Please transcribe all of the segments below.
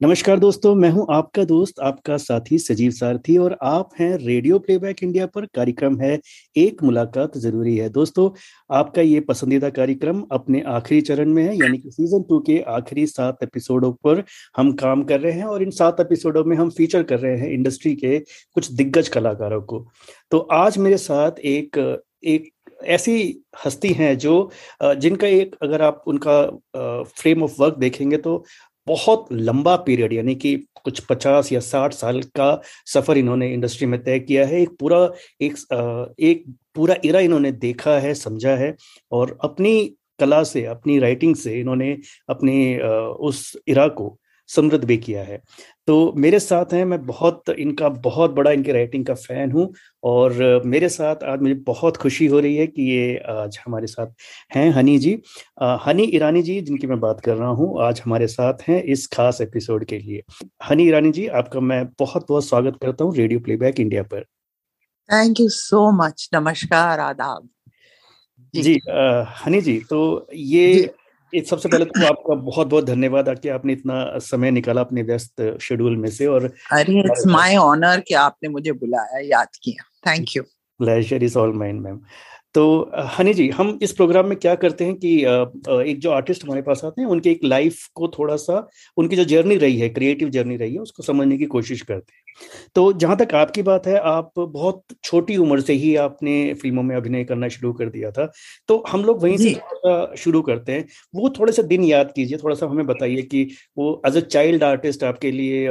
नमस्कार दोस्तों, मैं हूँ आपका दोस्त, आपका साथी सजीव सारथी और आप हैं रेडियो प्लेबैक इंडिया पर। कार्यक्रम है, एक मुलाकात ज़रूरी है। दोस्तों, आपका ये पसंदीदा कार्यक्रम अपने आखिरी चरण में है, यानी कि सीज़न टू के आखिरी सात एपिसोडों पर हम काम कर रहे हैं और इन सात एपिसोडों में हम फीचर कर रहे हैं इंडस्ट्री के कुछ दिग्गज कलाकारों को। तो आज मेरे साथ एक एक ऐसी हस्ती हैं जो जिनका एक अगर आप उनका फ्रेम ऑफ़ वर्क देखेंगे तो बहुत लंबा पीरियड, यानी कि कुछ पचास या साठ साल का सफ़र इन्होंने इंडस्ट्री में तय किया है। एक पूरा, एक एक पूरा इरा इन्होंने देखा है, समझा है और अपनी कला से, अपनी राइटिंग से इन्होंने अपने उस इरा को समृद्ध भी किया है। तो मेरे साथ हैं मैं बहुत इनका बहुत बड़ा इनके राइटिंग का फ़ैन हूँ और मेरे साथ आज मुझे बहुत खुशी हो रही है कि ये आज हमारे साथ हैं हनी जी। हनी ईरानी जी जिनकी मैं बात कर रहा हूँ आज हमारे साथ हैं इस खास एपिसोड के लिए। हनी ईरानी जी आपका मैं बहुत बहुत स्वागत करता हूँ रेडियो प्लेबैक इंडिया पर। थैंक यू सो मच नमस्कार आदाब। जी, जी हनी जी तो ये सबसे पहले तो आपका बहुत बहुत धन्यवाद आके आपने इतना समय निकाला अपने व्यस्त शेड्यूल में से और अरे इट्स माय ऑनर कि आपने मुझे बुलाया याद किया। Thank you pleasure is all mine ma'am तो हनी जी हम इस प्रोग्राम में क्या करते हैं कि एक जो आर्टिस्ट हमारे पास आते हैं उनके एक लाइफ को थोड़ा सा उनकी जो जर्नी रही है क्रिएटिव जर्नी रही है उसको समझने की कोशिश करते हैं। तो जहाँ तक आपकी बात है आप बहुत छोटी उम्र से ही आपने फ़िल्मों में अभिनय करना शुरू कर दिया था। तो हम लोग वहीं से शुरू करते हैं। वो थोड़े से दिन याद कीजिए थोड़ा सा हमें बताइए कि वो एज अ चाइल्ड आर्टिस्ट आपके लिए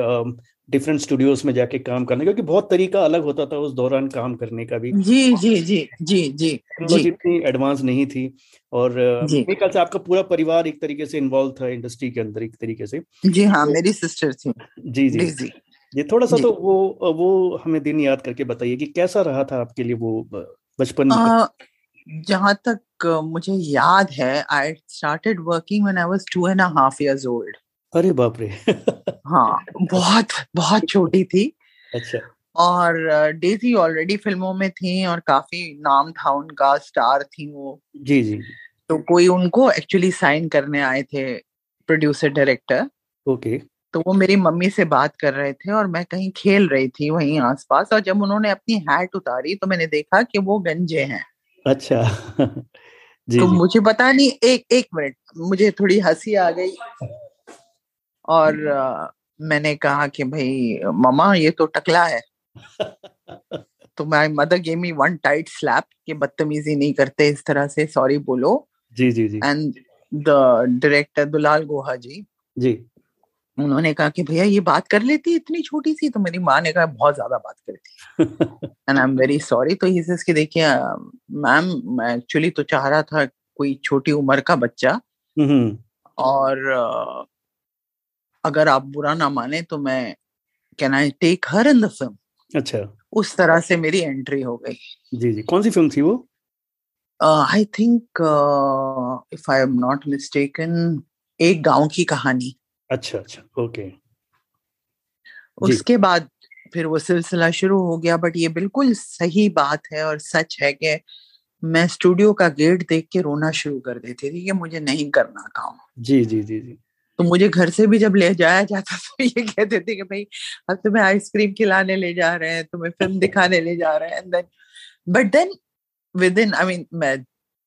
डिफरेंट स्टूडियोज में जाके काम करने क्योंकि बहुत तरीका अलग होता था उस दौरान काम करने का भी। जी जी जी जी जी जी। इतनी एडवांस नहीं थी और मेरे ख्याल से आपका पूरा परिवार एक तरीके से इन्वॉल्व था इंडस्ट्री के अंदर एक तरीके से। जी हाँ तो, मेरी सिस्टर थी। जी जी। जी ये थोड़ा सा तो वो वो हमें दिन याद करके बताइए कि कैसा रहा था आपके लिए वो बचपन जहाँ तक मुझे याद है I started working when I was two and half years old अरे बाप रे। हाँ बहुत बहुत छोटी थी। अच्छा। और डेजी ऑलरेडी फ़िल्मों में थी और काफ़ी नाम था उनका स्टार थी वो। जी जी। तो कोई उनको एक्चुअली साइन करने आए थे प्रोड्यूसर डायरेक्टर ओके। तो वो मेरी मम्मी से बात कर रहे थे और मैं कहीं खेल रही थी वहीं आसपास और जब उन्होंने अपनी हैट उतारी तो मैंने देखा कि वो गंजे हैं। अच्छा। जी, तो जी. मुझे पता नहीं एक एक मिनट मुझे थोड़ी हँसी आ गई। और मैंने कहा कि भाई मामा ये तो टकला है। तो my mother gave me one tight slap कि बदतमीजी नहीं करते इस तरह से सॉरी बोलो। जी जी जी। And the director Dulal Guha ji जी। उन्होंने कहा कि भैया ये बात कर लेती इतनी छोटी सी? तो मेरी माँ ने कहा बहुत ज़्यादा बात करती and I am very sorry तो कि देखिए मैम मैं एक्चुअली तो चाह रहा था कोई छोटी उम्र का बच्चा और अगर आप बुरा ना माने तो मैं can I take her in the film अच्छा। उस तरह से मेरी एंट्री हो गई। जी जी। कौन सी फ़िल्म थी वो? I think if I am not mistaken एक गाँव की कहानी। अच्छा अच्छा। ओके। उसके बाद फिर वो सिलसिला शुरू हो गया बट ये बिल्कुल सही बात है और सच है कि मैं स्टूडियो का गेट देख के रोना शुरू कर देती थी कि मुझे नहीं करना काम। जी जी जी जी। तो मुझे घर से भी जब ले जाया जाता तो ये कहते थे कि भाई अब तुम्हें आइसक्रीम खिलाने ले जा रहे हैं तुम्हें फ़िल्म दिखाने ले जा रहे हैं then but then within I mean मैं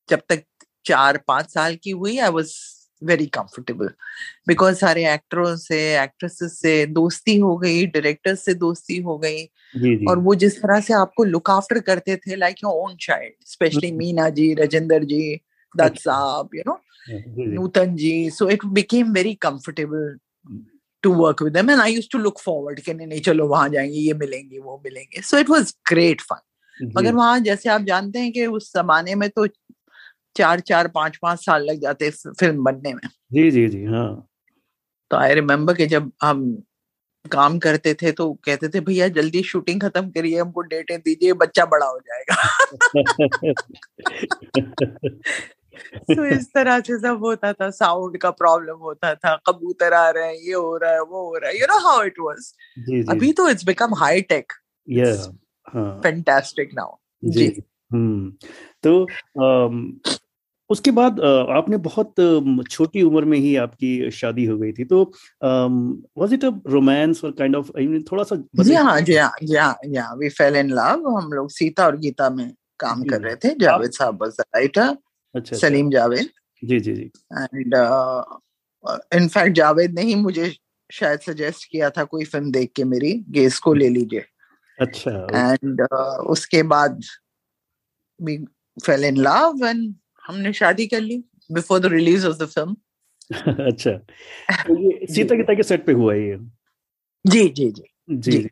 जब तक चार पाँच साल की हुई I was very comfortable because सारे एक्टरों से एक्ट्रेसेस से दोस्ती हो गई डायरेक्टर से दोस्ती हो गई जी जी. और वो जिस तरह से आपको लुक आफ्टर करते थे like your own child specially Meena ji Rajendra ji Dutt sahab you know Nutan ji. So it became very comfortable to work with them. And I used to look forward कि नहीं नहीं चलो वहाँ जाएँगे ये मिलेंगे वो मिलेंगे। So it was great fun मगर वहाँ जैसे आप जानते हैं कि उस जमाने में तो चार चार पाँच पाँच साल लग जाते फ़िल्म बनने में। जी जी जी हाँ। तो आई रिमेम्बर कि जब हम काम करते थे तो कहते थे भैया जल्दी शूटिंग खत्म करिए हमको डेटें दीजिए बच्चा बड़ा हो जाएगा। तो इस तरह से सब होता था साउंड का प्रॉब्लम होता था कबूतर आ रहे हैं ये हो रहा है वो हो रहा है you know how it was अभी तो it's become high tech fantastic now जी। हम्म तो उसके बाद आपने बहुत छोटी उम्र में ही आपकी शादी हो गई थी तो वाज इट अ रोमांस और काइंड ऑफ़ थोड़ा सा जी हाँ जी हाँ जी हाँ जी हाँ वी फेल इन लव हम लोग सीता और गीता में काम कर रहे थे जावेद साहब वाज द राइटर अच्छा सलीम जावेद। जी जी जी। एंड इनफैक्ट जावेद ने ही मुझे शायद सजेस्ट किया था कोई फ़िल्म देख के मेरी गेस को ले लीजिए। अच्छा एंड uh, उसके बाद we fell in love and हमने शादी कर ली before the release of the film अच्छा तो ये सीता गीता के सेट पे हुआ ये? जी जी। जी जी। जी,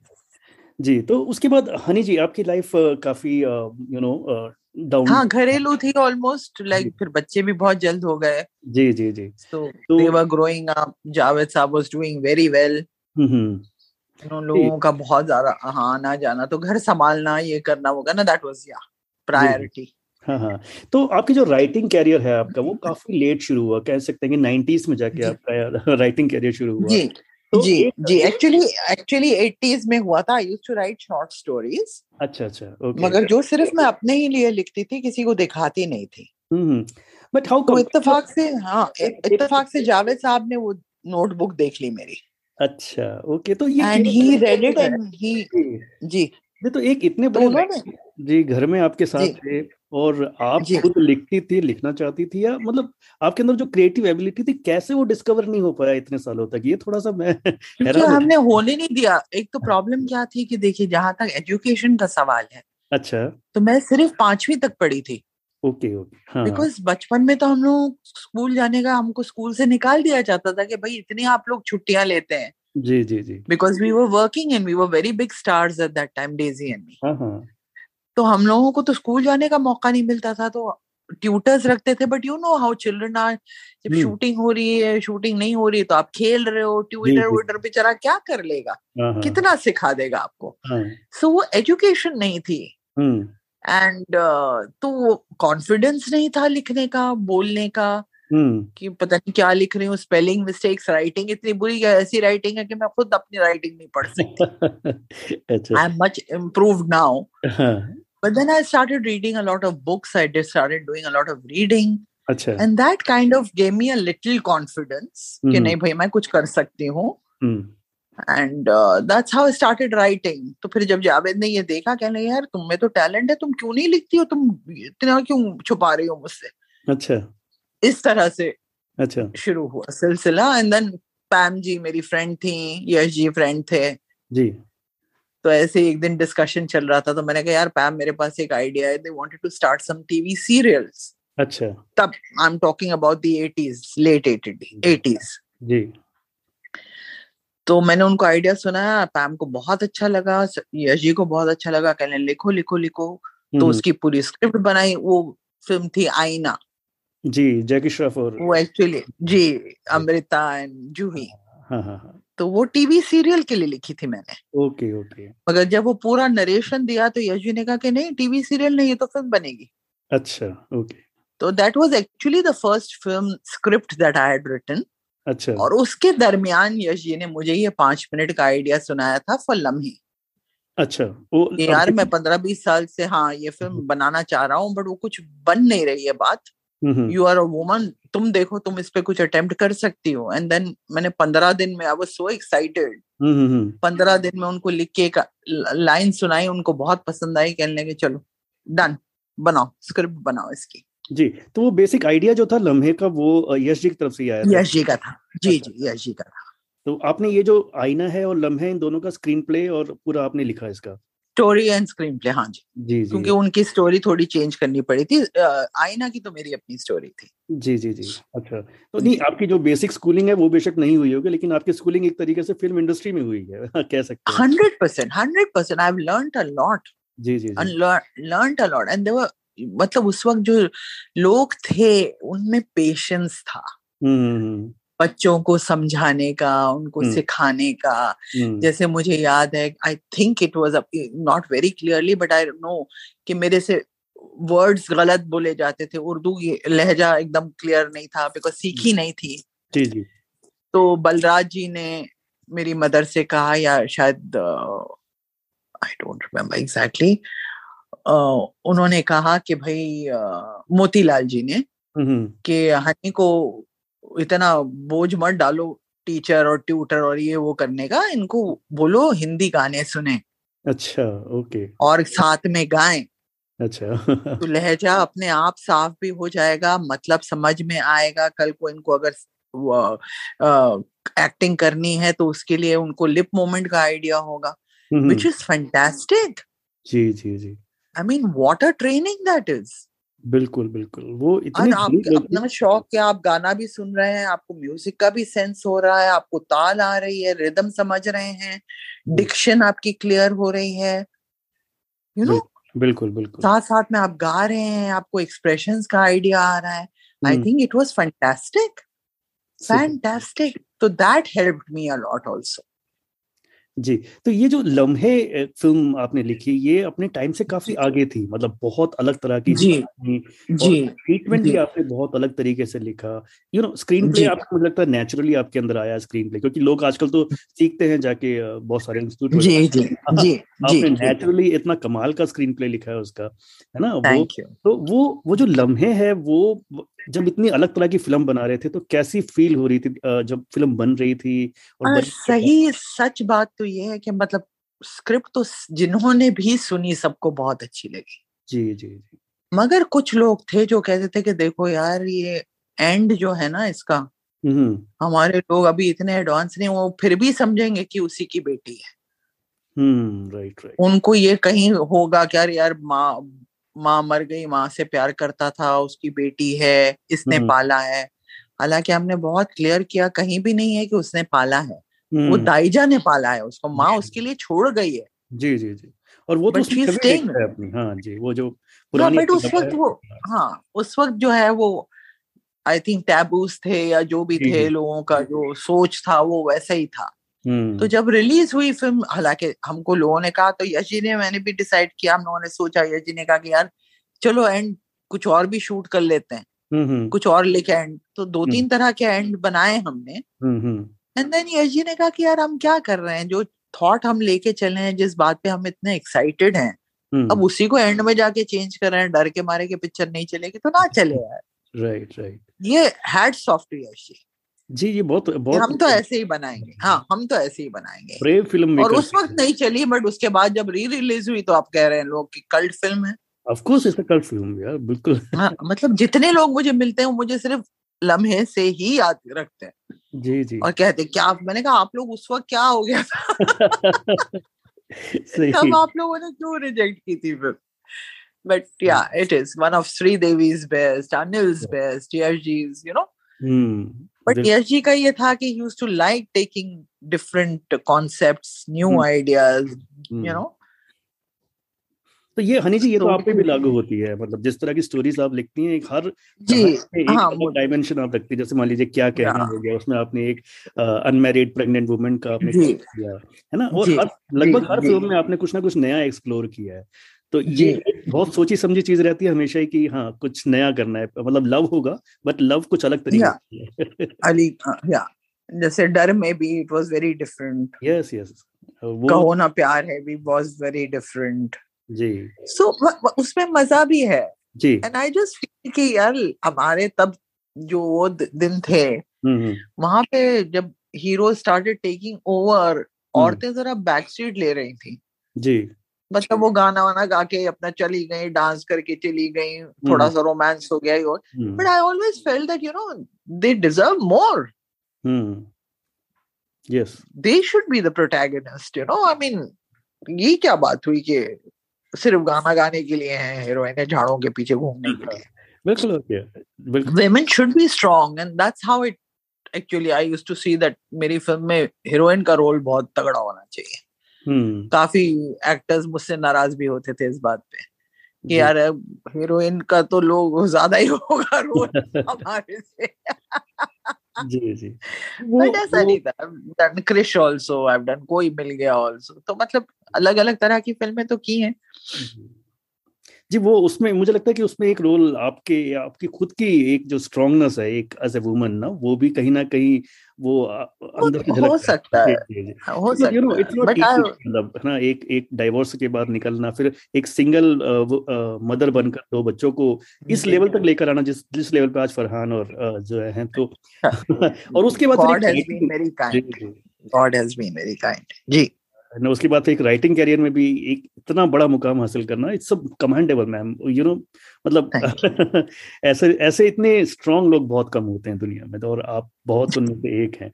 जी तो उसके बाद हनी जी आपकी लाइफ काफ़ी यू नो डाउन हाँ घरेलू थी ऑलमोस्ट लाइक like, फिर बच्चे भी बहुत जल्द हो गए। जी जी जी। तो they were growing up Javed sahab was doing very well उन लोगों का बहुत ज़्यादा हाँ आना जाना तो घर संभालना ये करना होगा ना दैट वाज या प्रायोरिटी हाँ हाँ। तो आपकी जो राइटिंग कैरियर है आपका वो काफ़ी लेट शुरू हुआ कह सकते हैं कि नाइनटीज में जाके आपका राइटिंग कैरियर शुरू हुआ। जी। तो जी जी एक्चुअली एक्चुअली एटीज में हुआ था I to write short stories अच्छा अच्छा okay. मगर जो सिर्फ़ मैं अपने ही लिए लिखती थी किसी को दिखाती नहीं थी। बट हाउ तो इत्तेफाक से हाँ इत्तेफाक से जावेद साहब ने वो नोटबुक देख ली मेरी। अच्छा ओके तो ये and he read it and he जी। ये तो एक इतने तो बड़े जी घर में आपके साथ थे। और आप खुद लिखती थी लिखना चाहती थी या मतलब आपके अंदर जो क्रिएटिव एबिलिटी थी कैसे वो डिस्कवर नहीं हो पाया इतने सालों तक? ये थोड़ा सा मैं क्योंकि हमने होने नहीं दिया। एक तो प्रॉब्लम क्या थी कि देखिए जहाँ तक एजुकेशन का सवाल है अच्छा। तो मैं सिर्फ़ पांचवी तक पढ़ी थी। Okay okay. हाँ बिकॉज़ बचपन में तो हम लोग स्कूल जाने का हमको स्कूल से निकाल दिया जाता था कि भाई इतनी आप लोग छुट्टियाँ लेते हैं। जी जी जी। Because we were working and we were very big stars at that time Daisy and me तो हम लोगों को तो स्कूल जाने का मौका नहीं मिलता था तो ट्यूटर्स रखते थे but you know how children are जब शूटिंग हो रही है शूटिंग नहीं हो रही है तो आप खेल रहे हो ट्यूटर व्यूटर बेचारा क्या कर लेगा? हाँ, हाँ। कितना सिखा देगा आपको? सो हाँ। so, वो एजुकेशन नहीं थी। एंड uh, तो कॉन्फिडेंस नहीं था लिखने का बोलने का कि पता नहीं क्या लिख रही हूँ स्पेलिंग मिस्टेक्स राइटिंग इतनी बुरी ऐसी राइटिंग है कि मैं खुद अपनी राइटिंग नहीं पढ़ सकती। I am much improve now But then I started reading a lot of books. I just started doing a lot of reading. अच्छा. And that kind of gave me a little confidence mm. कि नहीं भाई मैं कुछ कर सकती हूँ. And that's how started writing तो फिर जब जावेद ने ये देखा कहने यार तुम में तो टैलेंट है तुम क्यों नहीं लिखती हो तुम इतना क्यों छुपा रही हो मुझसे अच्छा इस तरह से अच्छा शुरू हुआ सिलसिला एंड देन पैम जी मेरी फ्रेंड थी यश जी फ्रेंड थे जी तो ऐसे एक दिन डिस्कशन चल रहा था तो मैंने कहा यार पैम मेरे पास एक आइडिया है they wanted to start some TV serials अच्छा। तब I am talking about the 80s late 80s जी। तो मैंने उनको आइडिया सुनाया पैम को बहुत अच्छा लगा यश जी को बहुत अच्छा लगा कहने लिखो लिखो लिखो। तो उसकी पूरी स्क्रिप्ट बनाई वो फ़िल्म थी आईना। जी जैकी श्रॉफ और वो एक्चुअली जी अमृता एंड जूही। हाँ हाँ हाँ। तो वो टीवी सीरियल के लिए लिखी थी मैंने। Okay okay. मगर जब वो पूरा नरेशन दिया तो यशवी ने कहा कि नहीं टीवी सीरियल नहीं ये तो फ़िल्म बनेगी। अच्छा ओके। तो that was actually the first film script that I had written अच्छा। और उसके दरमियान यश जी ने मुझे ये पाँच मिनट का आइडिया सुनाया था फॉर लम्हे अच्छा वो यार मैं पंद्रह बीस साल से हाँ ये फ़िल्म। बनाना चाह रहा हूँ बट वो कुछ बन नहीं रही है बात। यू आर अ वुमन तुम देखो तुम इस पे कुछ अटेम्प्ट कर सकती हो। एंड देन मैंने पंद्रह दिन में आई वाज सो एक्साइटेड पंद्रह दिन में उनको लिख के एक लाइन सुनाई उनको बहुत पसंद आई कहने लगे चलो डन बनाओ स्क्रिप्ट बनाओ इसकी। जी तो वो बेसिक आइडिया जो था लम्हे का वो यश जी की तरफ़ से आया था? यश जी का था। जी अच्छा। जी यश जी का था। तो आपने ये जो आईना है और लम्हे इन दोनों का स्क्रीन प्ले और पूरा आपने लिखा इसका? स्टोरी एंड स्क्रीन प्ले हाँ जी। जी क्योंकि उनकी स्टोरी थोड़ी चेंज करनी पड़ी थी। आईना की तो मेरी अपनी स्टोरी थी। जी जी जी। अच्छा। तो नहीं आपकी जो बेसिक स्कूलिंग है वो बेशक नहीं हुई होगी लेकिन आपकी स्कूलिंग एक तरीके से फ़िल्म इंडस्ट्री में हुई है कह सकते हैं। Hundred percent hundred percent I learn a lot जी जी लर्न अ लॉट एंड देवर मतलब उस वक्त जो लोग थे उनमें पेशेंस था। हम्म, हम्म, हम्म। बच्चों को समझाने का उनको सिखाने का। जैसे मुझे याद है I think it was not very clearly but I know कि मेरे से वर्ड्स गलत बोले जाते थे। उर्दू लहजा एकदम क्लियर नहीं था बिकॉज़ सीखी नहीं थी। जी जी। तो बलराज जी ने मेरी मदर से कहा या शायद आई डोंट रिमेम्बर एग्जैक्टली उन्होंने कहा कि भाई uh, मोतीलाल जी ने कि हनी को इतना बोझ मत डालो टीचर और ट्यूटर और ये वो करने का इनको बोलो हिंदी गाने सुने। अच्छा ओके। और साथ में गाएँ। अच्छा। तो लहजा अपने आप साफ़ भी हो जाएगा मतलब समझ में आएगा कल को इनको अगर एक्टिंग करनी है तो उसके लिए उनको लिप मोमेंट का आइडिया होगा विच इज़ फैंटास्टिक जी जी जी। I mean what training that is बिल्कुल बिल्कुल। वो इतनी आप अपना शौक है आप गाना भी सुन रहे हैं आपको म्यूज़िक का भी सेंस हो रहा है आपको ताल आ रही है रिदम समझ रहे हैं डिक्शन आपकी क्लियर हो रही है। यू नो बिल्कुल बिल्कुल साथ साथ में आप गा रहे हैं आपको एक्सप्रेशन का आइडिया आ रहा है। I think it was fantastic fantastic तो that help me a lot also जी तो ये जो लम्हे फ़िल्म आपने लिखी ये अपने टाइम से काफ़ी आगे थी मतलब बहुत अलग तरह की जी। जी। ट्रीटमेंट भी आपने बहुत अलग तरीके से लिखा। यू नो स्क्रीन प्ले आपको मुझे लगता है नेचुरली आपके अंदर आया स्क्रीन प्ले क्योंकि लोग आजकल तो सीखते हैं जाके बहुत सारे इंस्टीट्यूट जी जी। जी आपने नेचुरली इतना कमाल का स्क्रीन प्ले लिखा है उसका है ना? वो तो वो वो जो लम्हे है वो जब इतनी अलग तरह की फ़िल्म बना रहे थे तो कैसी फील हो रही थी जब फ़िल्म बन रही थी और सही सच बात तो ये है कि मतलब स्क्रिप्ट तो जिन्होंने भी सुनी सबको बहुत अच्छी लगी। जी जी जी। मगर कुछ लोग थे जो कहते थे कि देखो यार ये एंड जो है ना इसका हमारे लोग अभी इतने एडवांस नहीं वो फिर भी समझेंगे कि उसी की बेटी है। हम्म राइट राइट उनको ये कहीं होगा क्या यार माँ माँ मर गई माँ से प्यार करता था उसकी बेटी है इसने पाला है। हालाँकि हमने बहुत क्लियर किया कहीं भी नहीं है कि उसने पाला है। वो दाइजा ने पाला है उसको माँ उसके लिए छोड़ गई है। जी जी जी। और वो तो है अपनी हाँ जी वो जो पुरानी बट उस वक्त वो हाँ उस वक्त जो है वो आई थिंक टैबूस थे या जो भी थे लोगों का जो सोच था वो वैसा ही था। तो जब रिलीज़ हुई फ़िल्म हालाँकि हमको लोगों ने कहा तो यशी ने मैंने भी डिसाइड किया हम लोगों ने सोचा यशी ने कहा कि यार चलो एंड कुछ और भी शूट कर लेते हैं। कुछ और लिखे एंड तो दो तीन तरह के एंड बनाए हमने। एंड देन यशी ने कहा कि यार हम क्या कर रहे हैं? जो थॉट हम लेके चले हैं जिस बात पे हम इतने एक्साइटेड हैं अब उसी को एंड में जाके चेंज कर रहे हैं डर के मारे के पिक्चर नहीं चलेगी तो ना चले यार। राइट राइट ये हैड सॉफ्टवेयर जी ये बहुत बहुत हम तो ऐसे ही बनाएँगे। हाँ हम तो ऐसे ही बनाएँगे। ब्रेव फ़िल्म और उस वक्त नहीं चली बट उसके बाद जब री रिलीज़ हुई तो आप कह रहे हैं लोग की कल्ट फ़िल्म है। Of course it's cult film यार बिल्कुल। हाँ मतलब जितने लोग मुझे मिलते हैं मुझे सिर्फ़ लम्हे से ही याद रखते हैं। जी जी। और कहते क्या मैंने कहा आप लोग उस वक्त क्या हो गया था? तब आप लोगों ने क्यों रिजेक्ट की थी फिर is one of Sri Devi's best Anil's best Yashji's you know? hmm. But Yash ji का ये था कि use to like taking different concepts new ideas you know तो ये हनी जी ये तो आप पे भी लागू होती है। मतलब जिस तरह की स्टोरीज आप लिखती हैं एक हर जी एक हाँ, डायमेंशन आप रखती है। जैसे मान लीजिए क्या कहना हो। गया उसमें आपने एक अनमेरिड प्रेग्नेंट वुमेन का आपने किया है ना? और हर लगभग हर फ़िल्म में आपने कुछ ना कुछ नया एक्सप्लोर किया है। तो ये बहुत सोची समझी चीज़ रहती है हमेशा ही कि हाँ कुछ नया करना है। मतलब लव होगा बट लव कुछ अलग तरीके अली या। जैसे डर में भी it was very different yes yes वो कहो ना प्यार है भी वाज वेरी डिफरेंट जी। सो so, उसमें मज़ा भी है। जी। एंड आई जस्ट फील कि यार हमारे तब जो वो दिन थे वहाँ पे जब हीरो स्टार्टेड टेकिंग ओवर औरतें जरा बैक सीट ले रही थी। जी। मतलब वो गाना वाना गा के अपना चली गई डांस करके चली गई थोड़ा सा रोमांस हो गया और। But I always fell that you know they deserve more. Yes. They should be the protagonist you know I mean ये क्या बात हुई कि सिर्फ़ गाना गाने के लिए हैं हीरोइन झाड़ों के पीछे घूमने के लिए। बिल्कुल women should be strong and that's how it actually I used to see that मेरी फ़िल्म में हीरोइन का रोल बहुत तगड़ा होना चाहिए। काफ़ी एक्टर्स मुझसे नाराज़ भी होते थे इस बात पे कि यार हीरोइन का तो लोग ज़्यादा ही होगा रोल हमारे से। जी जी। बट ऐसा नहीं था। Done Krrish also I have done Koi Mil Gaya also तो मतलब अलग अलग तरह की फ़िल्में तो की हैं। जी वो उसमें मुझे लगता है कि उसमें एक रोल आपके आपकी खुद की एक जो स्ट्रांगनेस है एक एज ए वुमन ना वो भी कहीं ना कहीं वो अंदर हो सकता है। हाँ, हो सकता नो इट्स नॉट मतलब है ना एक एक डाइवोर्स के बाद निकलना फिर एक सिंगल मदर बनकर दो बच्चों को इस लेवल तक लेकर आना जिस जिस लेवल पे आज फरहान और जो है तो हाँ। और उसके बाद God has been very kind God has been very kind जी। उसके बाद एक राइटिंग कैरियर में भी एक इतना बड़ा मुकाम हासिल करना इट्स सब कमांडेबल मैम यू नो मतलब ऐसे ऐसे इतने स्ट्रांग लोग बहुत कम होते हैं दुनिया में तो और आप बहुत उनमें से एक हैं।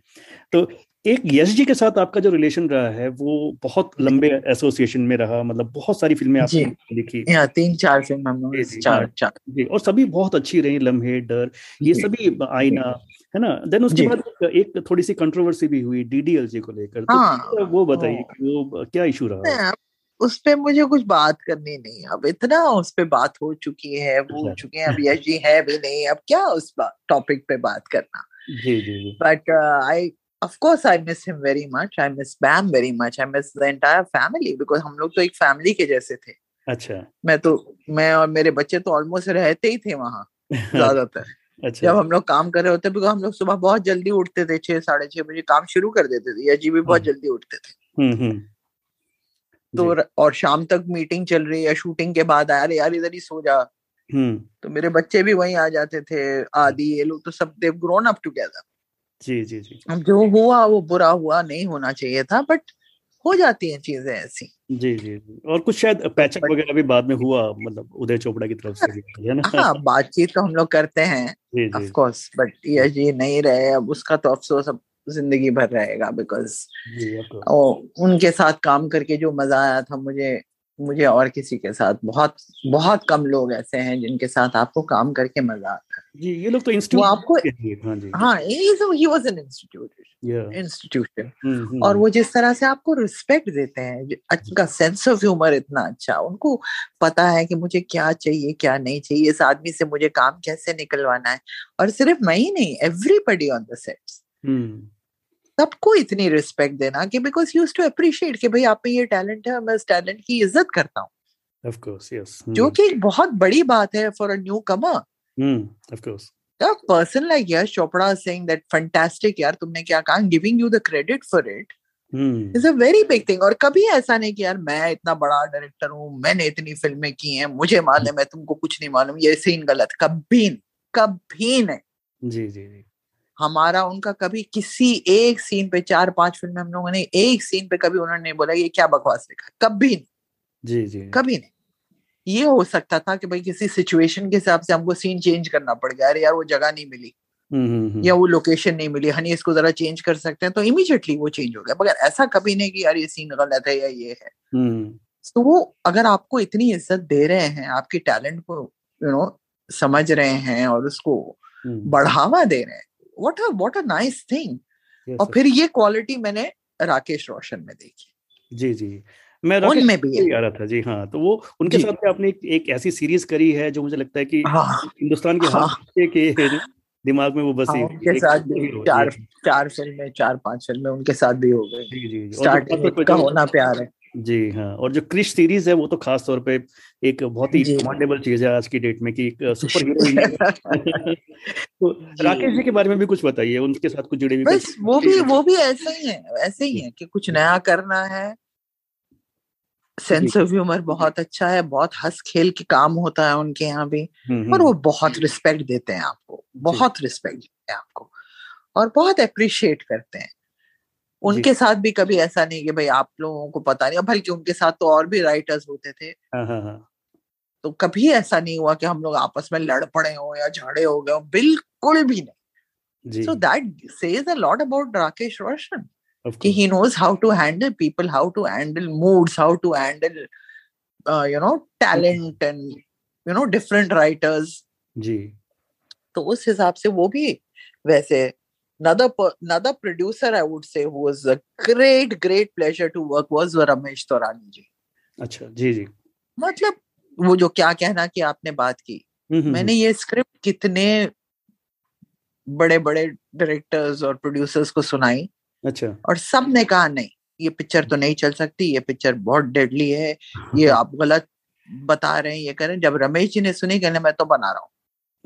तो एक यश जी के साथ आपका जो रिलेशन रहा है वो बहुत लंबे एसोसिएशन में रहा मतलब बहुत सारी फ़िल्में आपने लिखी तीन चार फ़िल्म चार चार। जी और सभी बहुत अच्छी रही लम्हे डर ये सभी आईना है ना? देन उसके बाद एक थोड़ी सी कंट्रोवर्सी भी हुई डीडीएल जी को लेकर। तो हाँ, वो बताइए वो क्या इशू रहा? उस पे मुझे कुछ बात करनी नहीं। अब इतना उस पे बात हो चुकी है वो अच्छा। चुके हैं अब यश जी है भी नहीं अब क्या उस टॉपिक पे बात करना? जी जी but I of course i miss him very much. I miss bam very much. I miss the entire family because हम लोग तो एक फैमिली के जैसे थे। अच्छा। मैं तो मैं और मेरे बच्चे तो ऑलमोस्ट रहते ही थे वहाँ ज़्यादातर। अच्छा। जब हम लोग काम कर रहे होते बिकॉज़ हम लोग सुबह बहुत जल्दी उठते थे छह साढ़े छह बजे काम शुरू कर देते थे या जी भी बहुत जल्दी उठते थे। हम्म, हम्म। तो और शाम तक मीटिंग चल रही है शूटिंग के बाद यार यार इधर ही सो जा। हम्म। तो मेरे बच्चे भी वहीं आ जाते थे आदि ये लोग तो सब देव ग्रोन अप टुगेदर जी जी जी। अब जो हुआ वो बुरा हुआ नहीं होना चाहिए था बट हो जाती हैं चीज़ें ऐसी। जी जी और कुछ शायद पैचअप वगैरह भी बाद में हुआ मतलब उदय चोपड़ा की तरफ़ से है ना? हाँ बातचीत तो हम लोग करते हैं ऑफ़ कोर्स बट ये जी नहीं रहे अब उसका तो अफसोस अब ज़िंदगी भर रहेगा बिकॉज़ उनके साथ काम करके जो मज़ा आया था मुझे मुझे और किसी के साथ बहुत बहुत कम लोग ऐसे हैं जिनके साथ आपको काम करके मज़ा आता है। जी ये लोग तो इंस्टीट्यूट आपको हाँ he was an institute institution और वो जिस तरह से आपको रिस्पेक्ट देते हैं उनका सेंस ऑफ़ ह्यूमर इतना अच्छा उनको पता है कि मुझे क्या चाहिए क्या नहीं चाहिए इस आदमी से मुझे काम कैसे निकलवाना है। और सिर्फ़ मैं ही नहीं एवरीबडी ऑन द सेट्स सबको इतनी रिस्पेक्ट देना कि बिकॉज़ यूज़ टू अप्रिशिएट कि भाई आप में ये टैलेंट है मैं इस टैलेंट की इज़्ज़त करता हूँ Of course, yes. Hmm. जो कि एक बहुत बड़ी बात है for a newcomer of course. A person like Yash Chopra saying that fantastic यार तुमने क्या कहा giving you the credit for it hmm. is a very big thing और कभी ऐसा नहीं कि यार मैं इतना बड़ा डायरेक्टर हूँ मैंने इतनी फ़िल्में की हैं मुझे मालूम है तुमको कुछ नहीं मालूम ये सीन गलत कभी कभी नहीं जी जी जी हमारा उनका कभी किसी एक सीन पे चार पाँच फ़िल्म हम लोगों ने एक सीन पे कभी उन्होंने बोला ये क्या बकवास लिखा कभी नहीं। जी जी। कभी नहीं। ये हो सकता था कि भाई किसी सिचुएशन के हिसाब से हमको सीन चेंज करना पड़ गया अरे यार वो जगह नहीं मिली हम्म, हम्म, हम्म। या वो लोकेशन नहीं मिली हनी इसको जरा चेंज कर सकते हैं। तो इमीडिएटली वो चेंज हो गया। मगर ऐसा कभी नहीं कि यार ये सीन गलत है या ये है। तो वो अगर आपको इतनी इज़्ज़त दे रहे हैं आपके टैलेंट को यू नो समझ रहे हैं और उसको बढ़ावा दे रहे हैं what a what a nice thing और फिर ये क्वालिटी मैंने राकेश रोशन में देखी। जी जी। मैं उनमें भी आ रहा था जी हाँ तो वो उनके साथ आपने एक, एक ऐसी सीरीज़ करी है जो मुझे लगता है कि हाँ, हिंदुस्तान के हाँ, के दिमाग में वो बसी हाँ, उनके साथ भी चार चार फ़िल्में चार पाँच फ़िल्में उनके साथ भी हो गई। जी स्टार्टिंग का होना प्यार है। जी हाँ और जो क्रिश सीरीज़ है वो तो खास तौर पे एक बहुत ही कमांडेबल चीज़ है आज की डेट में कि सुपर हीरो तो राकेश जी के बारे में भी कुछ बताइए उनके साथ कुछ जुड़े हुए बस वो भी वो भी ऐसे ही है ऐसे ही है कि कुछ नया करना है। सेंस ऑफ़ ह्यूमर बहुत अच्छा है बहुत हंस खेल के काम होता है उनके यहाँ भी और वो बहुत रिस्पेक्ट देते हैं आपको बहुत रिस्पेक्ट देते हैं आपको और बहुत अप्रिशिएट करते हैं। उनके साथ भी कभी ऐसा नहीं कि भाई आप लोगों को पता नहीं बल्कि उनके साथ तो और भी राइटर्स होते थे। हाँ, हाँ, हाँ। तो कभी ऐसा नहीं हुआ कि हम लोग आपस में लड़ पड़े हो या झगड़े हो गए हो बिल्कुल भी नहीं। So that says a lot about Rakesh Roshan कि he knows how to handle people how to handle moods how to handle you know talent and you know different writers जी। तो उस हिसाब से वो भी वैसे another another producer I would say who was a great great pleasure to work was Ramesh Torani जी अच्छा जी जी। मतलब वो जो क्या कहना कि आपने बात की। मैंने ये स्क्रिप्ट कितने बड़े बड़े डायरेक्टर्स और प्रोड्यूसर्स को सुनाई अच्छा। और सबने कहा नहीं ये पिक्चर तो नहीं चल सकती ये पिक्चर बहुत डेडली है ये आप गलत बता रहे हैं ये करें जब रमेश जी ने सुनी कहने मैं तो बना रहा हूँ।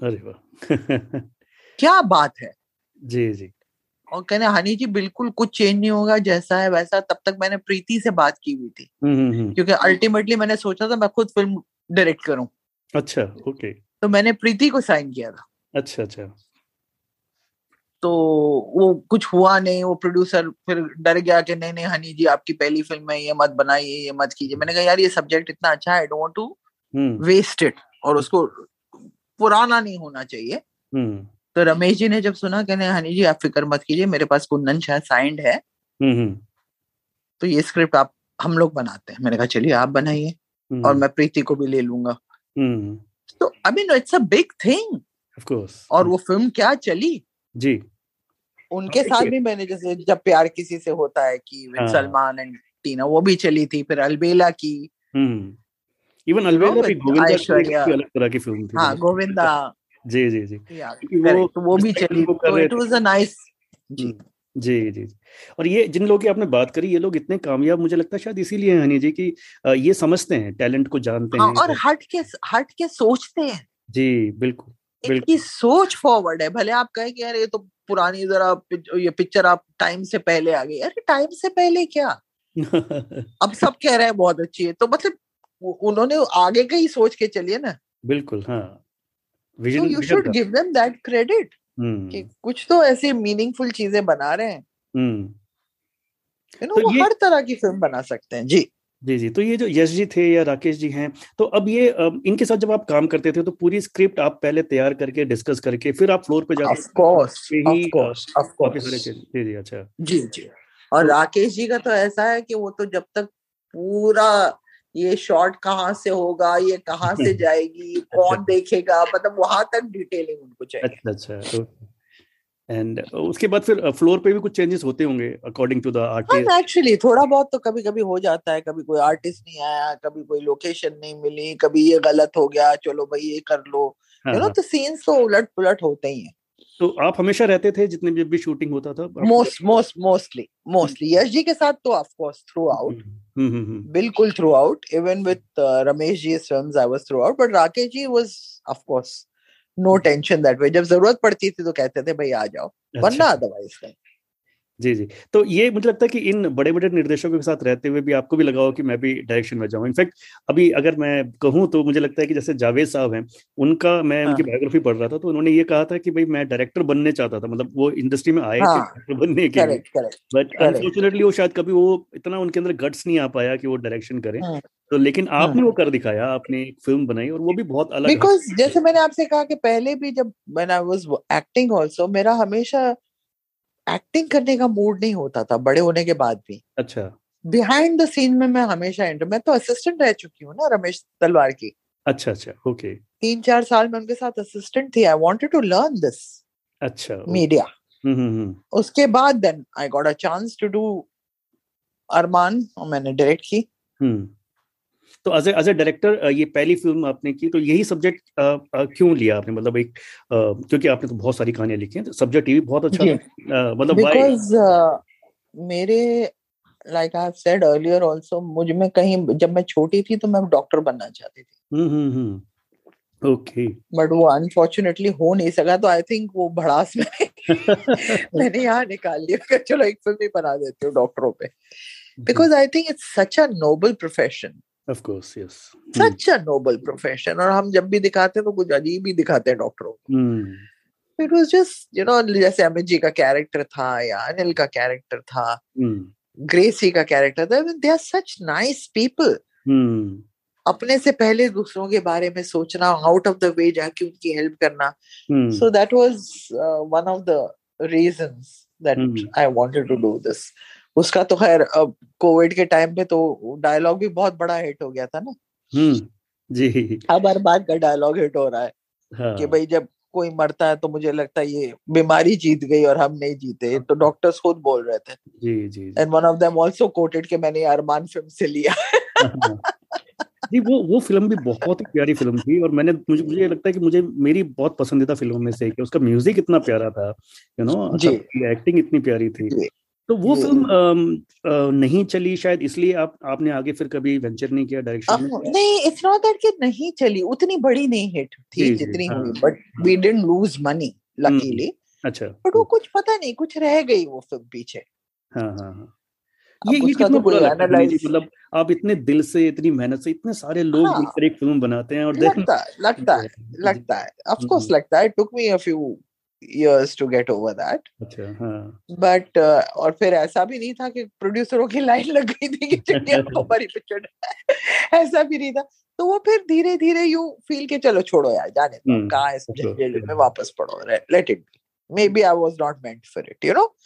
अरे वाह। क्या बात है। जी जी। और कहने हनी जी बिल्कुल कुछ चेंज नहीं होगा जैसा है वैसा तब तक मैंने प्रीति से बात की हुई थी। क्योंकि अल्टीमेटली मैंने सोचा था मैं खुद फ़िल्म डायरेक्ट करूँ। अच्छा ओके। तो मैंने प्रीति को साइन किया था। अच्छा अच्छा। तो वो कुछ हुआ नहीं वो प्रोड्यूसर फिर डर गया कि नहीं नहीं हनी जी आपकी पहली फ़िल्म है ये मत बनाइए ये मत कीजिए। मैंने कहा यार ये सब्जेक्ट इतना अच्छा है डोंट टू वेस्ट इट और उसको पुराना नहीं होना चाहिए। तो रमेश जी ने जब सुना कहने हनी जी आप फ़िक्र मत कीजिए मेरे पास कुंदन शाह साइंड है। तो ये स्क्रिप्ट आप हम लोग बनाते हैं। मैंने कहा चलिए आप बनाइए और मैं प्रीति को भी ले लूँगा। तो I mean it's a big thing और वो फ़िल्म क्या चली? जी। उनके साथ भी मैंने जैसे जब प्यार किसी से होता है कि हाँ। सलमान एंड टीना वो भी चली थी फिर अलबेला की। इवन अलबेला भी गोविंदा की अलग तरह की फ़िल्म थी हाँ गोविंदा। जी जी जी। वो तो वो भी चली तो इट वाज अ नाइस जी। जी जी और ये जिन लोगों की आपने बात करी ये लोग इतने कामयाब मुझे लगता है शायद इसीलिए हनी जी की ये समझते हैं टैलेंट को जानते हाँ, हैं और हट के हट के सोचते हैं। जी बिल्कुल इनकी सोच फॉरवर्ड है भले आप कहें कि यार ये तो पुरानी जरा ये पिक्चर आप टाइम से पहले आ गई। अरे टाइम से पहले क्या? अब सब कह रहे हैं बहुत अच्छी है। तो मतलब उन्होंने आगे का ही सोच के चलिए ना। बिल्कुल हाँ। Vision you should give them that credit कि कुछ तो ऐसे मीनिंगफुल चीज़ें बना रहे हैं। यू नो तो वो हर तरह की फ़िल्म बना सकते हैं। जी। जी जी। तो ये जो यश जी थे या राकेश जी हैं तो अब ये इनके साथ जब आप काम करते थे तो पूरी स्क्रिप्ट आप पहले तैयार करके डिस्कस करके फिर आप फ्लोर पे जाते जी जी अच्छा। जी जी। और राकेश जी का तो ऐसा है कि वो तो जब तक पूरा ये शॉट कहाँ से होगा ये कहाँ से जाएगी अच्छा। कौन देखेगा? मतलब वहाँ तक डिटेलिंग उनको चाहिए। अच्छा अच्छा एंड uh, उसके बाद फिर फ्लोर पे भी कुछ चेंजेस होते होंगे according to the artist actually थोड़ा बहुत तो कभी कभी हो जाता है कभी कोई आर्टिस्ट नहीं आया कभी कोई लोकेशन नहीं मिली कभी ये गलत हो गया चलो भाई ये कर लो। यू नो तो सीन्स तो उलट पुलट होते ही हैं। तो आप हमेशा रहते थे जितने भी, भी शूटिंग होता था? Most most mostly mostly Yash ji के साथ तो ऑफ़ कोर्स थ्रू आउट बिल्कुल throughout even with Ramesh ji films I was throughout but Rakesh ji was of course no tension that way जब ज़रूरत पड़ती थी तो कहते थे भाई आ जाओ अच्छा। वरना अदरवाइज़ नहीं। जी जी तो ये मुझे लगता है कि इन बड़े बड़े निर्देशकों के साथ रहते हुए भी आपको भी लगा हो कि मैं भी डायरेक्शन में जाऊँ इनफैक्ट अभी अगर मैं कहूँ तो मुझे लगता है कि जैसे जावेद साहब हैं उनका मैं हाँ. उनकी बायोग्राफी पढ़ रहा था तो उन्होंने ये कहा था कि भाई मैं डायरेक्टर बनने चाहता था मतलब वो इंडस्ट्री में आए हाँ. बनने के लिए बट अनफॉर्चुनेटली वो शायद कभी वो इतना उनके अंदर गट्स नहीं आ पाया कि वो डायरेक्शन करें हाँ. तो लेकिन आपने हाँ। वो कर दिखाया आपने एक फ़िल्म बनाई और वो भी बहुत अलग बिकॉज़ जैसे मैंने आपसे कहा कि पहले भी जब when I was acting also मेरा हमेशा एक्टिंग करने का मूड नहीं होता था बड़े होने के बाद भी। अच्छा। बिहाइंड द सीन में मैं हमेशा एंटर मैं तो असिस्टेंट रह चुकी हूँ ना रमेश तलवार की। अच्छा अच्छा ओके तीन चार साल में उनके साथ असिस्टेंट थी। I wanted to learn this अच्छा मीडिया उसके बाद then I got a chance to do Armaan और मैंने डायरेक्ट की। हम्म। तो एज एज ए डायरेक्टर ये पहली फ़िल्म आपने की तो यही सब्जेक्ट क्यों लिया आपने? मतलब एक क्योंकि आपने तो बहुत सारी कहानियाँ लिखी हैं तो सब्जेक्ट ये भी बहुत अच्छा मतलब बिकॉज़ मेरे like I have said earlier also मुझमें कहीं जब मैं छोटी थी तो मैं डॉक्टर बनना चाहती थी। Hmm hmm, hmm. Okay but वो अनफॉर्चुनेटली हो नहीं सका तो आई थिंक वो भड़ास में मैंने यहाँ निकाल लिया चलो एक फ़िल्म ही बना देती हूँ डॉक्टरों पे। Because I think it's such a noble profession Of course, yes. Such hmm. a noble profession. और हम जब भी दिखाते हैं तो कुछ अजीब ही दिखाते हैं डॉक्टरों को। It was just you know जैसे अमित जी का कैरेक्टर था या अनिल का कैरेक्टर था ग्रेसी का कैरेक्टर था they are such nice people अपने से पहले दूसरों के बारे में सोचना आउट ऑफ़ द वे जाके उनकी हेल्प करना। So that was one of the reasons that I wanted to do this उसका तो खैर अब कोविड के टाइम पे तो डायलॉग भी बहुत बड़ा हिट हो गया था ना। हम्म जी। अब हर बात का डायलॉग हिट हो रहा है हाँ. कि भाई जब कोई मरता है तो मुझे लगता है ये बीमारी जीत गई और हम नहीं जीते तो डॉक्टर्स खुद बोल रहे थे। जी जी and one of them also quoted कि मैंने अरमान फ़िल्म से लिया। जी वो वो फ़िल्म भी बहुत ही प्यारी फ़िल्म थी और मैंने मुझे मुझे लगता है कि मुझे मेरी बहुत पसंदीदा फ़िल्मों में से कि उसका म्यूज़िक इतना प्यारा था यू नो एक्टिंग इतनी प्यारी थी। तो वो फ़िल्म नहीं चली शायद इसलिए आप आपने आगे फिर कभी वेंचर नहीं किया डायरेक्शन में नहीं इट्स नॉट दैट कि नहीं चली उतनी बड़ी नहीं हिट थी जितनी हाँ, हुई but we didn't lose money luckily अच्छा बट वो कुछ पता नहीं कुछ रह गई वो फ़िल्म पीछे। हाँ हाँ हाँ। ये ये कितना तो बुरा लगता है मतलब आप इतने दिल से इतनी मेहनत से इतने सारे लोग हाँ, मिलकर एक फ़िल्म बनाते हैं और लगता है लगता है लगता है। ऑफ़ कोर्स लगता है। Took me a few years to get over that. अच्छा हाँ। बट uh, और फिर ऐसा भी नहीं था कि प्रोड्यूसरों की लाइन लग गई थी कि चिड़िया हमारी पिक्चर ऐसा भी नहीं था। तो वो फिर धीरे धीरे यू फील के चलो छोड़ो यार जाने दो। हम्म, कहाँ है में वापस पढ़ो let it may be I was not meant for it you know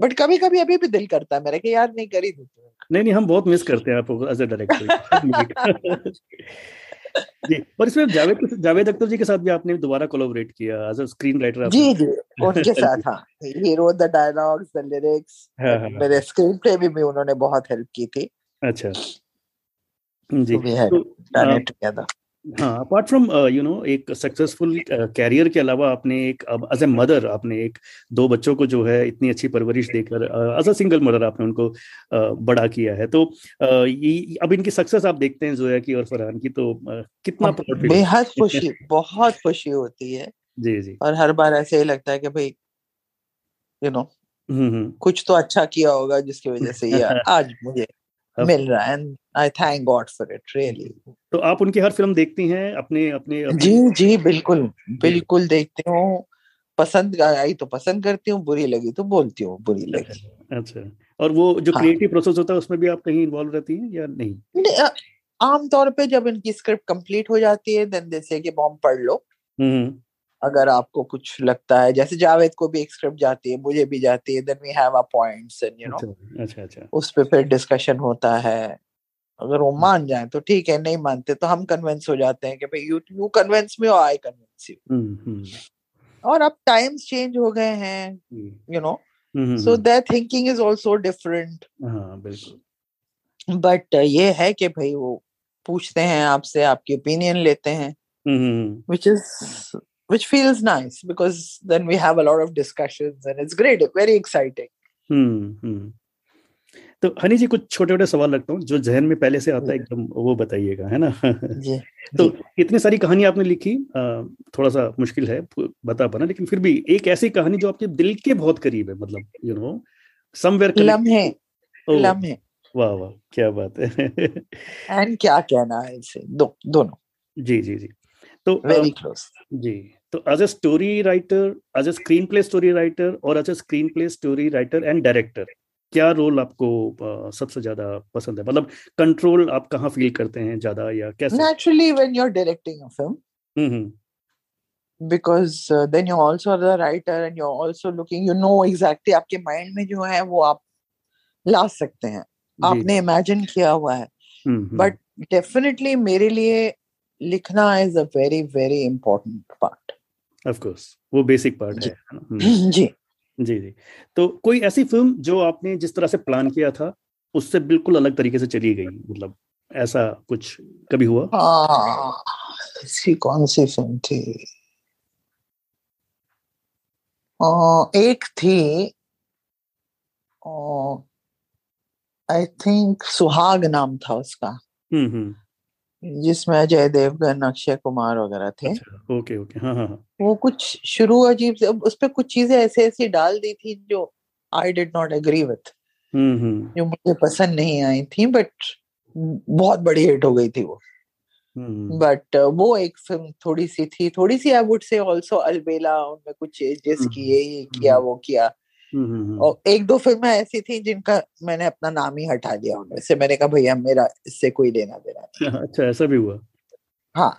but कभी कभी अभी भी दिल करता है मेरा कि यार नहीं करी थी नहीं नहीं हम बहुत मिस करते हैं आपको एज अ डायरेक्टर जी और इसमें जावेद जावेद अख्तर जी के साथ भी आपने दोबारा कोलैबोरेट किया एज अ स्क्रीन राइटर जी जी उनके साथ हाँ। He wrote the dialogues the lyrics मेरे स्क्रीन प्ले में भी उन्होंने बहुत हेल्प की थी। अच्छा। जी। तो, तो हाँ अपार्ट फ्रॉम यू नो एक सक्सेसफुल कैरियर uh, के अलावा आपने एक एज ए मदर आपने एक दो बच्चों को जो है इतनी अच्छी परवरिश देकर एज अ सिंगल मदर आपने उनको uh, बड़ा किया है। तो uh, ये अब इनकी सक्सेस आप देखते हैं जोया की और फरहान की तो uh, कितना बेहद खुशी बहुत खुशी होती है। जी जी। और हर बार ऐसे ही लगता है कि भाई यू नो हम्म, हम्म। कुछ तो अच्छा किया होगा जिसकी वजह से ये आज मुझे मिल रहा है I thank God for it really. तो आप उनकी हर फ़िल्म देखती हैं अपने अपने, अपने... जी जी बिल्कुल बिल्कुल देखती हूँ। पसंद आई तो पसंद करती हूँ बुरी लगी तो बोलती हूँ बुरी लगी। अच्छा और वो जो क्रिएटिव हाँ. प्रोसेस होता है उसमें भी आप कहीं इन्वॉल्व रहती हैं या नहीं, नहीं आमतौर पे जब इनकी स्क्रिप्ट कंप्लीट हो जाती है देन दे से कि बॉम्ब पढ़ लो। हम्म। अगर आपको कुछ लगता है जैसे जावेद को भी एक स्क्रिप्ट जाती है मुझे भी जाती है then we have a points and you know अच्छा अच्छा उस पे फिर डिस्कशन होता है। अगर वो मान जाए तो ठीक है नहीं मानते तो हम कन्विंस हो जाते हैं कि भाई यू यू कन्विंस मी और आई कन्विंस यू और अब टाइम्स चेंज हो गए हैं you know so that thinking is also different बिल्कुल। बट ये है कि भाई वो पूछते हैं आपसे आपकी ओपिनियन लेते हैं। Which is which feels nice because then we have a lot of discussions and it's great very exciting. Hmm, तो हनी जी कुछ छोटे छोटे सवाल रखता हूँ जो जहन में पहले से आता है एकदम वो बताइएगा है ना? जी, तो इतनी सारी कहानी आपने लिखी थोड़ा सा मुश्किल है बता पाना लेकिन फिर भी एक ऐसी कहानी जो आपके दिल के बहुत करीब है मतलब यू नो समवेयर लम्हे लम्हे। वाह वाह क्या बात है। एंड क्या कहना है इसे दो दोनों। जी जी जी। तो वेरी क्लोज जी। तो as a story writer as a screenplay story writer और as a screenplay story writer and director क्या रोल आपको सबसे ज़्यादा पसंद है? मतलब कंट्रोल आप कहाँ फील करते हैं ज़्यादा या कैसे? Naturally when you are directing a film because then you also are the writer and you're also looking you know exactly आपके माइंड में जो है वो आप ला सकते हैं। आपने इमेजिन किया हुआ है। बट डेफिनेटली मेरे लिए लिखना is a very very important part of course वो बेसिक पार्ट है हम्म। जी। जी जी। तो कोई ऐसी फ़िल्म जो आपने जिस तरह से प्लान किया था उससे बिल्कुल अलग तरीके से चली गई? मतलब ऐसा कुछ कभी हुआ? ऐसी कौन सी फ़िल्म थी? आ, एक थी आई थिंक सुहाग नाम था उसका। हम्म हम्म। जिसमें अजय देवगन अक्षय कुमार वगैरह थे। अच्छा, ओके ओके हाँ, हाँ हाँ। वो कुछ शुरू अजीब से उस पर कुछ चीज़ें ऐसे ऐसी डाल दी थी जो I did not agree with जो मुझे पसंद नहीं आई थी बट बहुत बड़ी हिट हो गई थी वो। But hmm. वो एक फ़िल्म थोड़ी सी थी थोड़ी सी आई वुड से आल्सो अलबेला उनमें कुछ चेंजेस किए ये किया वो किया। और एक दो फ़िल्में ऐसी थी जिनका मैंने अपना नाम ही हटा दिया उनमें से मैंने कहा भैया मेरा इससे कोई लेना देना अच्छा ऐसा भी हुआ? हाँ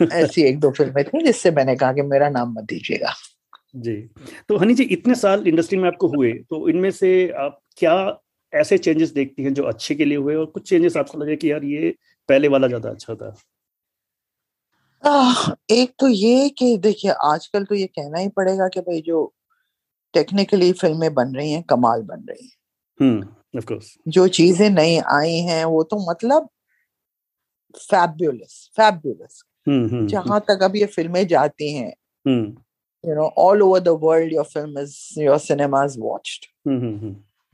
ऐसी एक दो फ़िल्में थी जिससे मैंने कहा कि मेरा नाम मत दीजिएगा। जी तो हनी जी इतने साल इंडस्ट्री में आपको हुए तो इनमें से आप क्या ऐसे चेंजेस देखती हैं जो अच्छे के लिए हुए और कुछ चेंजेस आपको लगे कि यार ये पहले वाला ज़्यादा अच्छा था? आ, एक तो ये कि देखिए आजकल तो ये कहना ही पड़ेगा कि भाई जो टेक्निकली फ़िल्में बन रही हैं कमाल बन रही हैं। ऑफ़ कोर्स जो चीज़ें नई आई हैं वो तो मतलब फैबुलस फैबुलस जहाँ तक अब ये फ़िल्में जाती हैं you know all over the world your film is your cinema is watched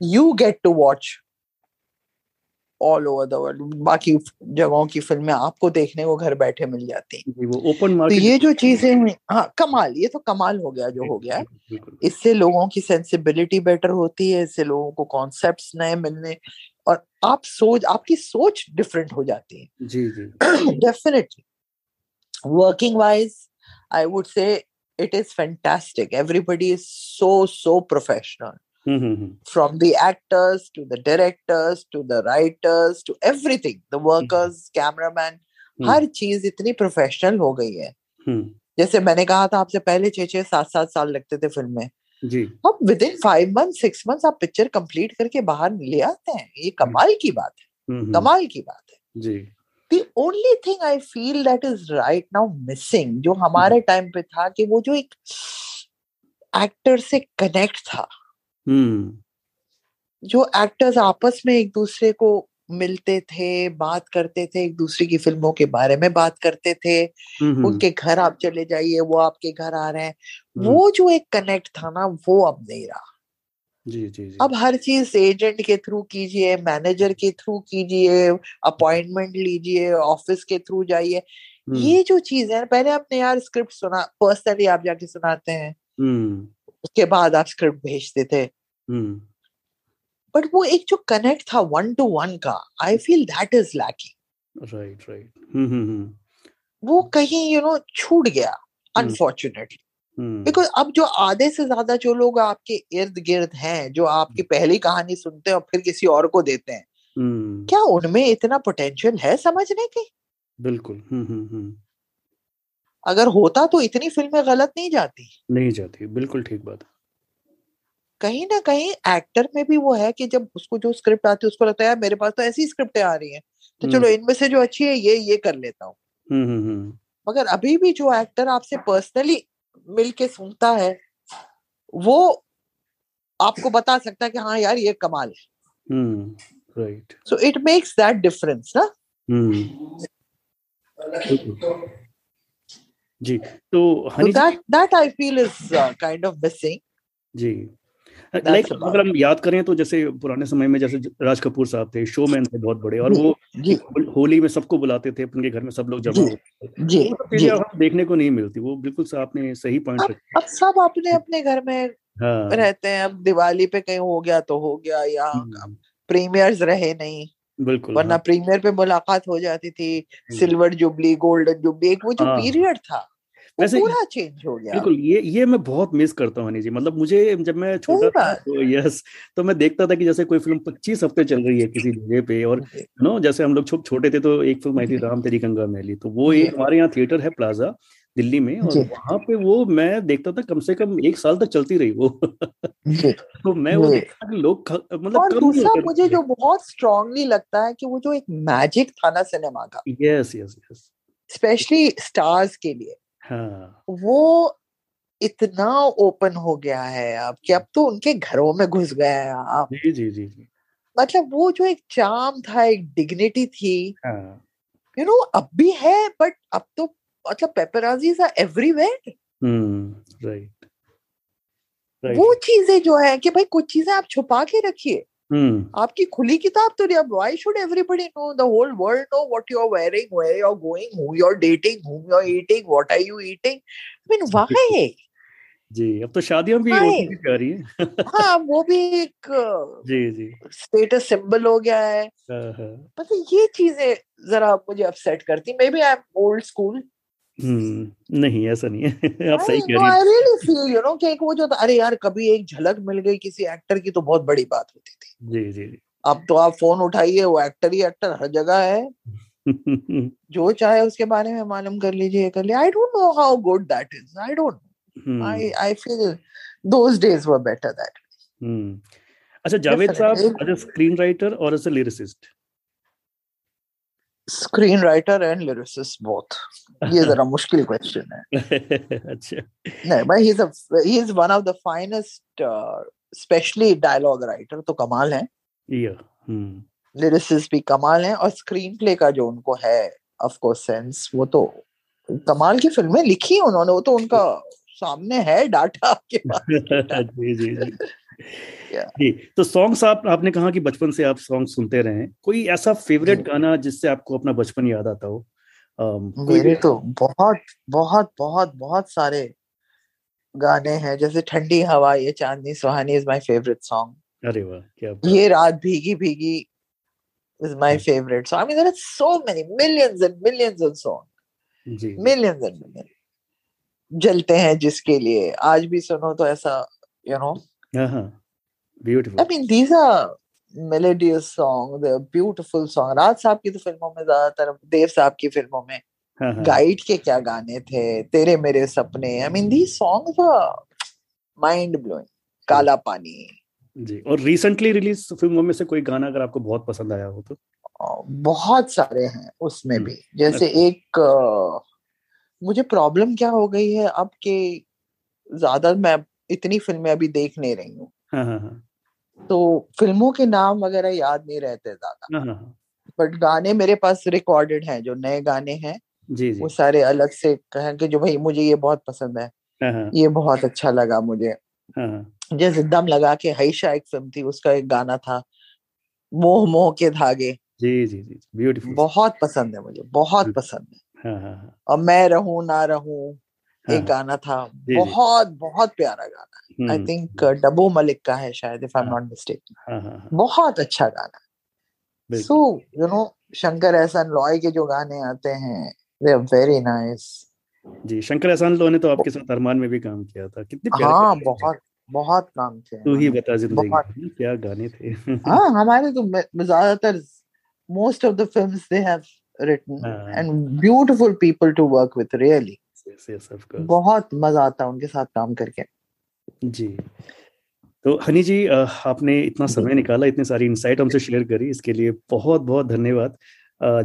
you get to watch all over the world बाकी जगहों की फ़िल्में आपको देखने को घर बैठे मिल जाती हैं। वो ओपन तो ये जो चीज़ें हाँ। कमाल ये तो कमाल हो गया जो हो गया। इससे लोगों की सेंसिबिलिटी बेटर होती है इससे लोगों को कॉन्सेप्ट्स नए मिलने और आप सोच आपकी सोच डिफरेंट हो जाती है। जी जी। Definitely working wise I would say it is fantastic everybody is so so professional from the actors to the directors to the writers to writers to everything. The mm-hmm. mm. हर चीज़ इतनी professional हो गई है। mm. जैसे मैंने कहा था आपसे पहले छह छह सात सात साल लगते थे फ़िल्म में। अब within five month six month आप पिक्चर कंप्लीट करके बाहर ले आते हैं। ये mm. कमाल की बात है। mm-hmm. कमाल की बात है। जी। Only thing I feel that is right now missing जो हमारे mm-hmm. टाइम पे था कि वो जो एक एक्टर से कनेक्ट था हम्म। जो एक्टर्स आपस में एक दूसरे को मिलते थे बात करते थे एक दूसरे की फ़िल्मों के बारे में बात करते थे उनके घर आप चले जाइए वो आपके घर आ रहे हैं। वो जो एक कनेक्ट था ना वो अब नहीं रहा। जी जी जी। अब हर चीज़ एजेंट के थ्रू कीजिए मैनेजर के थ्रू कीजिए अपॉइंटमेंट लीजिए ऑफ़िस के थ्रू जाइए। ये जो चीज़ है पहले आपने यार स्क्रिप्ट सुना पर्सनली आप जाके सुनाते हैं। उसके बाद आप स्क्रिप्ट भेजते थे। बट वो एक जो कनेक्ट था वन टू वन का I feel that is lacking right right वो कहीं यू नो छूट गया अनफॉर्चुनेटली बिकॉज़ अब जो आधे से ज़्यादा जो लोग आपके इर्द गिर्द हैं जो आपकी पहली कहानी सुनते हैं और फिर किसी और को देते हैं क्या उनमें इतना पोटेंशियल है समझने की? बिल्कुल। अगर होता तो इतनी फ़िल्में गलत नहीं जाती। नहीं जाती। बिल्कुल ठीक बात कहीं ना कहीं एक्टर में भी वो है कि जब उसको जो स्क्रिप्ट आती है उसको लगता है यार मेरे पास तो ऐसी स्क्रिप्टें आ रही हैं। तो चलो इनमें से जो अच्छी है ये ये कर लेता हूँ। मगर अभी भी जो एक्टर आपसे पर्सनली मिल के सुनता है वो आपको बता सकता है कि हाँ यार ये कमाल है। Right. So it makes that difference ना? जी तो that I feel is uh, kind of missing. जी। लाइक like, अगर हम याद करें तो जैसे पुराने समय में जैसे राज कपूर साहब थे शोमैन थे बहुत बड़े और वो होली में सबको बुलाते थे उनके घर में सब लोग जमा होते थे। जी, तो देखने को नहीं मिलती वो बिल्कुल आपने सही पॉइंट अब सब अपने अपने घर में हाँ, रहते हैं अब दिवाली पे कहीं हो गया तो हो गया या प्रीमियर्स रहे नहीं बिल्कुल वरना हाँ. प्रीमियर पे मुलाकात हो जाती थी सिल्वर जुबली गोल्डन जुबली एक वो जो हाँ. पीरियड था। वैसे पूरा चेंज हो गया। बिल्कुल ये ये मैं बहुत मिस करता हूँ जी मतलब मुझे जब मैं छोटा था तो यस तो मैं देखता था कि जैसे कोई फ़िल्म पच्चीस हफ़्ते चल रही है किसी जगह पे और नो जैसे हम लोग छोटे थे तो एक फ़िल्म आई थी राम तेरी गंगा मैली तो वो एक हमारे यहाँ थिएटर है प्लाजा दिल्ली में और वहाँ पे वो मैं देखता था कम से कम एक साल तक चलती रही वो। तो मैं वो लोग मतलब और दूसरा मुझे जो बहुत स्ट्रांगली लगता है कि वो जो एक मैजिक था ना सिनेमा का। Yes yes yes especially stars के लिए। हाँ। वो इतना ओपन हो गया है अब कि अब तो उनके घरों में घुस गया है आप। जी जी जी जी। मतलब वो जो एक चाम था एक डिग्निटी थी हाँ। यू नो अब भी है बट अब तो मतलब paparazzis are everywhere hmm right वो चीज़ें जो है कि भाई कुछ चीज़ें आप छुपा के रखिए। आपकी खुली किताब तो नहीं अब why should everybody know the whole world know what you are wearing where you are going who you are dating who you are eating what are you eating I mean why जी अब तो शादियाँ भी आ रही है। हाँ वो भी एक जी जी। स्टेटस सिंबल हो गया है। मतलब ये चीज़ें जरा मुझे अपसेट करती। May be I am old school hmm नहीं ऐसा नहीं है। आप सही कह रही हैं। I really feel you know कि एक वो जो अरे यार कभी एक झलक मिल गई किसी एक्टर की तो बहुत बड़ी बात होती थी। जी जी जी। अब तो आप फ़ोन उठाइए वो एक्टर ही एक्टर हर जगह है। जो चाहे उसके बारे में मालूम कर लीजिए कर लीजिए। I don't know how good that is I don't I I feel those days were better that अच्छा Javed sahab as a screen writer और as a lyricist screen writer and lyricist both ये जरा मुश्किल question है। अच्छा। नहीं भाई he is he is one of the finest especially dialogue writer तो कमाल है। लिरिसिस्ट भी कमाल है और स्क्रीन प्ले का जो उनको है ऑफ़ कोर्स सेंस वो तो कमाल की फ़िल्में लिखी उन्होंने वो तो उनका सामने है डाटा आपके पास। जी जी जी। जी तो सॉन्ग्स आप आपने कहा कि बचपन से आप सॉन्ग सुनते रहे कोई ऐसा फेवरेट गाना जिससे आपको अपना बचपन याद आता हो? मेरे तो बहुत बहुत बहुत बहुत सारे गाने हैं जैसे ठंडी हवा ये चांदनी सुहानी इज़ माय फेवरेट सॉन्ग अरे वाह क्या ये रात भीगी भीगी is my favourite song I mean there are so many millions and millions of song ji. Millions and millions जलते हैं जिसके लिए। आज भी सुनो तो ऐसा you know beautiful I mean these are melodious song the beautiful song Raj sahab की तो फ़िल्मों में ज़्यादातर देव साहब की फ़िल्मों में गाइड के क्या गाने थे तेरे मेरे सपने I mean these songs are mind blowing Kala Pani जी और रिसेंटली रिलीज़ फ़िल्मों में से कोई गाना अगर आपको बहुत पसंद आया हो तो बहुत सारे हैं उसमें भी जैसे। एक मुझे प्रॉब्लम क्या हो गई है? अब के ज़्यादा मैं इतनी फ़िल्में अभी देख नहीं रही हूँ। हाँ, हाँ, हाँ। तो फ़िल्मों के नाम वगैरह याद नहीं रहते ज़्यादा। बट गाने मेरे पास रिकॉर्डेड हैं जो नए गाने हैं जी, जी. वो सारे अलग से कहें कि जो भाई मुझे ये बहुत पसंद है। ये बहुत अच्छा लगा मुझे। जैसे दम लगा के हईशा एक फ़िल्म थी उसका एक गाना था मोह मोह के धागे। जी जी जी ब्यूटीफुल बहुत पसंद है मुझे बहुत पसंद है। और मैं रहूँ ना रहूँ एक गाना था बहुत बहुत प्यारा गाना। आई थिंक डबो मलिक का है शायद if I am not mistake बहुत अच्छा गाना। So you know Shankar Ehsaan Loy के जो गाने आते हैं दे आर वेरी नाइस जी शंकर एहसान लॉय ने तो आपके साथ अरमान में भी काम किया था। कितने प्यारे हाँ बहुत बहुत काम थे तू ही बता ज़िंदगी क्या गाने थे। हाँ हमारे तो ज़्यादातर most of the films they have written uh, and beautiful people to work with really yes, yes, of course. बहुत मज़ा आता है उनके साथ काम करके। जी। तो हनी जी आपने इतना समय निकाला इतनी सारी इंसाइट हमसे शेयर करी इसके लिए बहुत बहुत धन्यवाद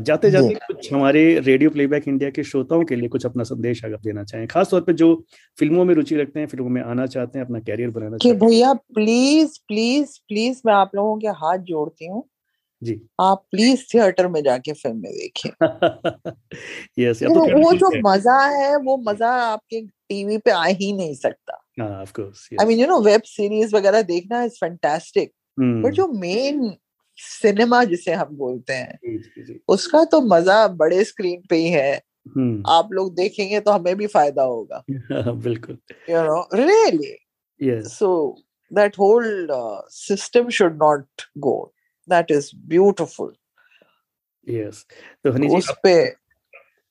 जाते जाते कुछ हमारे रेडियो प्लेबैक इंडिया के श्रोताओं के लिए कुछ अपना संदेश अगर देना चाहें खास तौर पे जो फ़िल्मों में रुचि रखते हैं फ़िल्मों में आना चाहते हैं अपना कैरियर बनाना कि भैया प्लीज़ प्लीज़ प्लीज़ मैं आप लोगों के हाथ जोड़ती हूँ। जी। आप प्लीज़ थिएटर में जाके फ़िल्म में देखिए। यस तो, तो वो जो मज़ा है वो मज़ा आपके टीवी पे आ ही नहीं सकता। I mean you know web series वगैरह देखना इज़ फैंटास्टिक बट जो मेन सिनेमा जिसे हम बोलते हैं उसका तो मज़ा बड़े स्क्रीन पे ही है। हम्म। आप लोग देखेंगे तो हमें भी फ़ायदा होगा। बिल्कुल। You know really so that whole system should not go that is beautiful yes तो हनी जी उस पे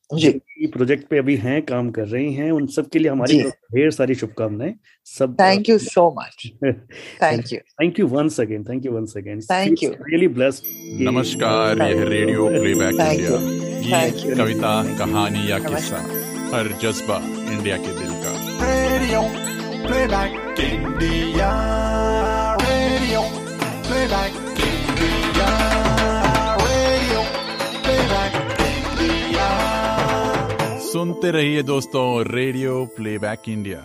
जी। प्रोजेक्ट पे अभी हैं काम कर रही हैं उन सब के लिए हमारी ढेर सारी शुभकामनाएँ। सब thank you so much thank you thank you once again thank you once again thank you really blessed नमस्कार यह रेडियो प्लेबैक इंडिया। ये कविता कहानी या किस्सा हर जज्बा इंडिया के दिल का। Radio playback India radio playback. सुनते रहिए दोस्तों रेडियो प्लेबैक इंडिया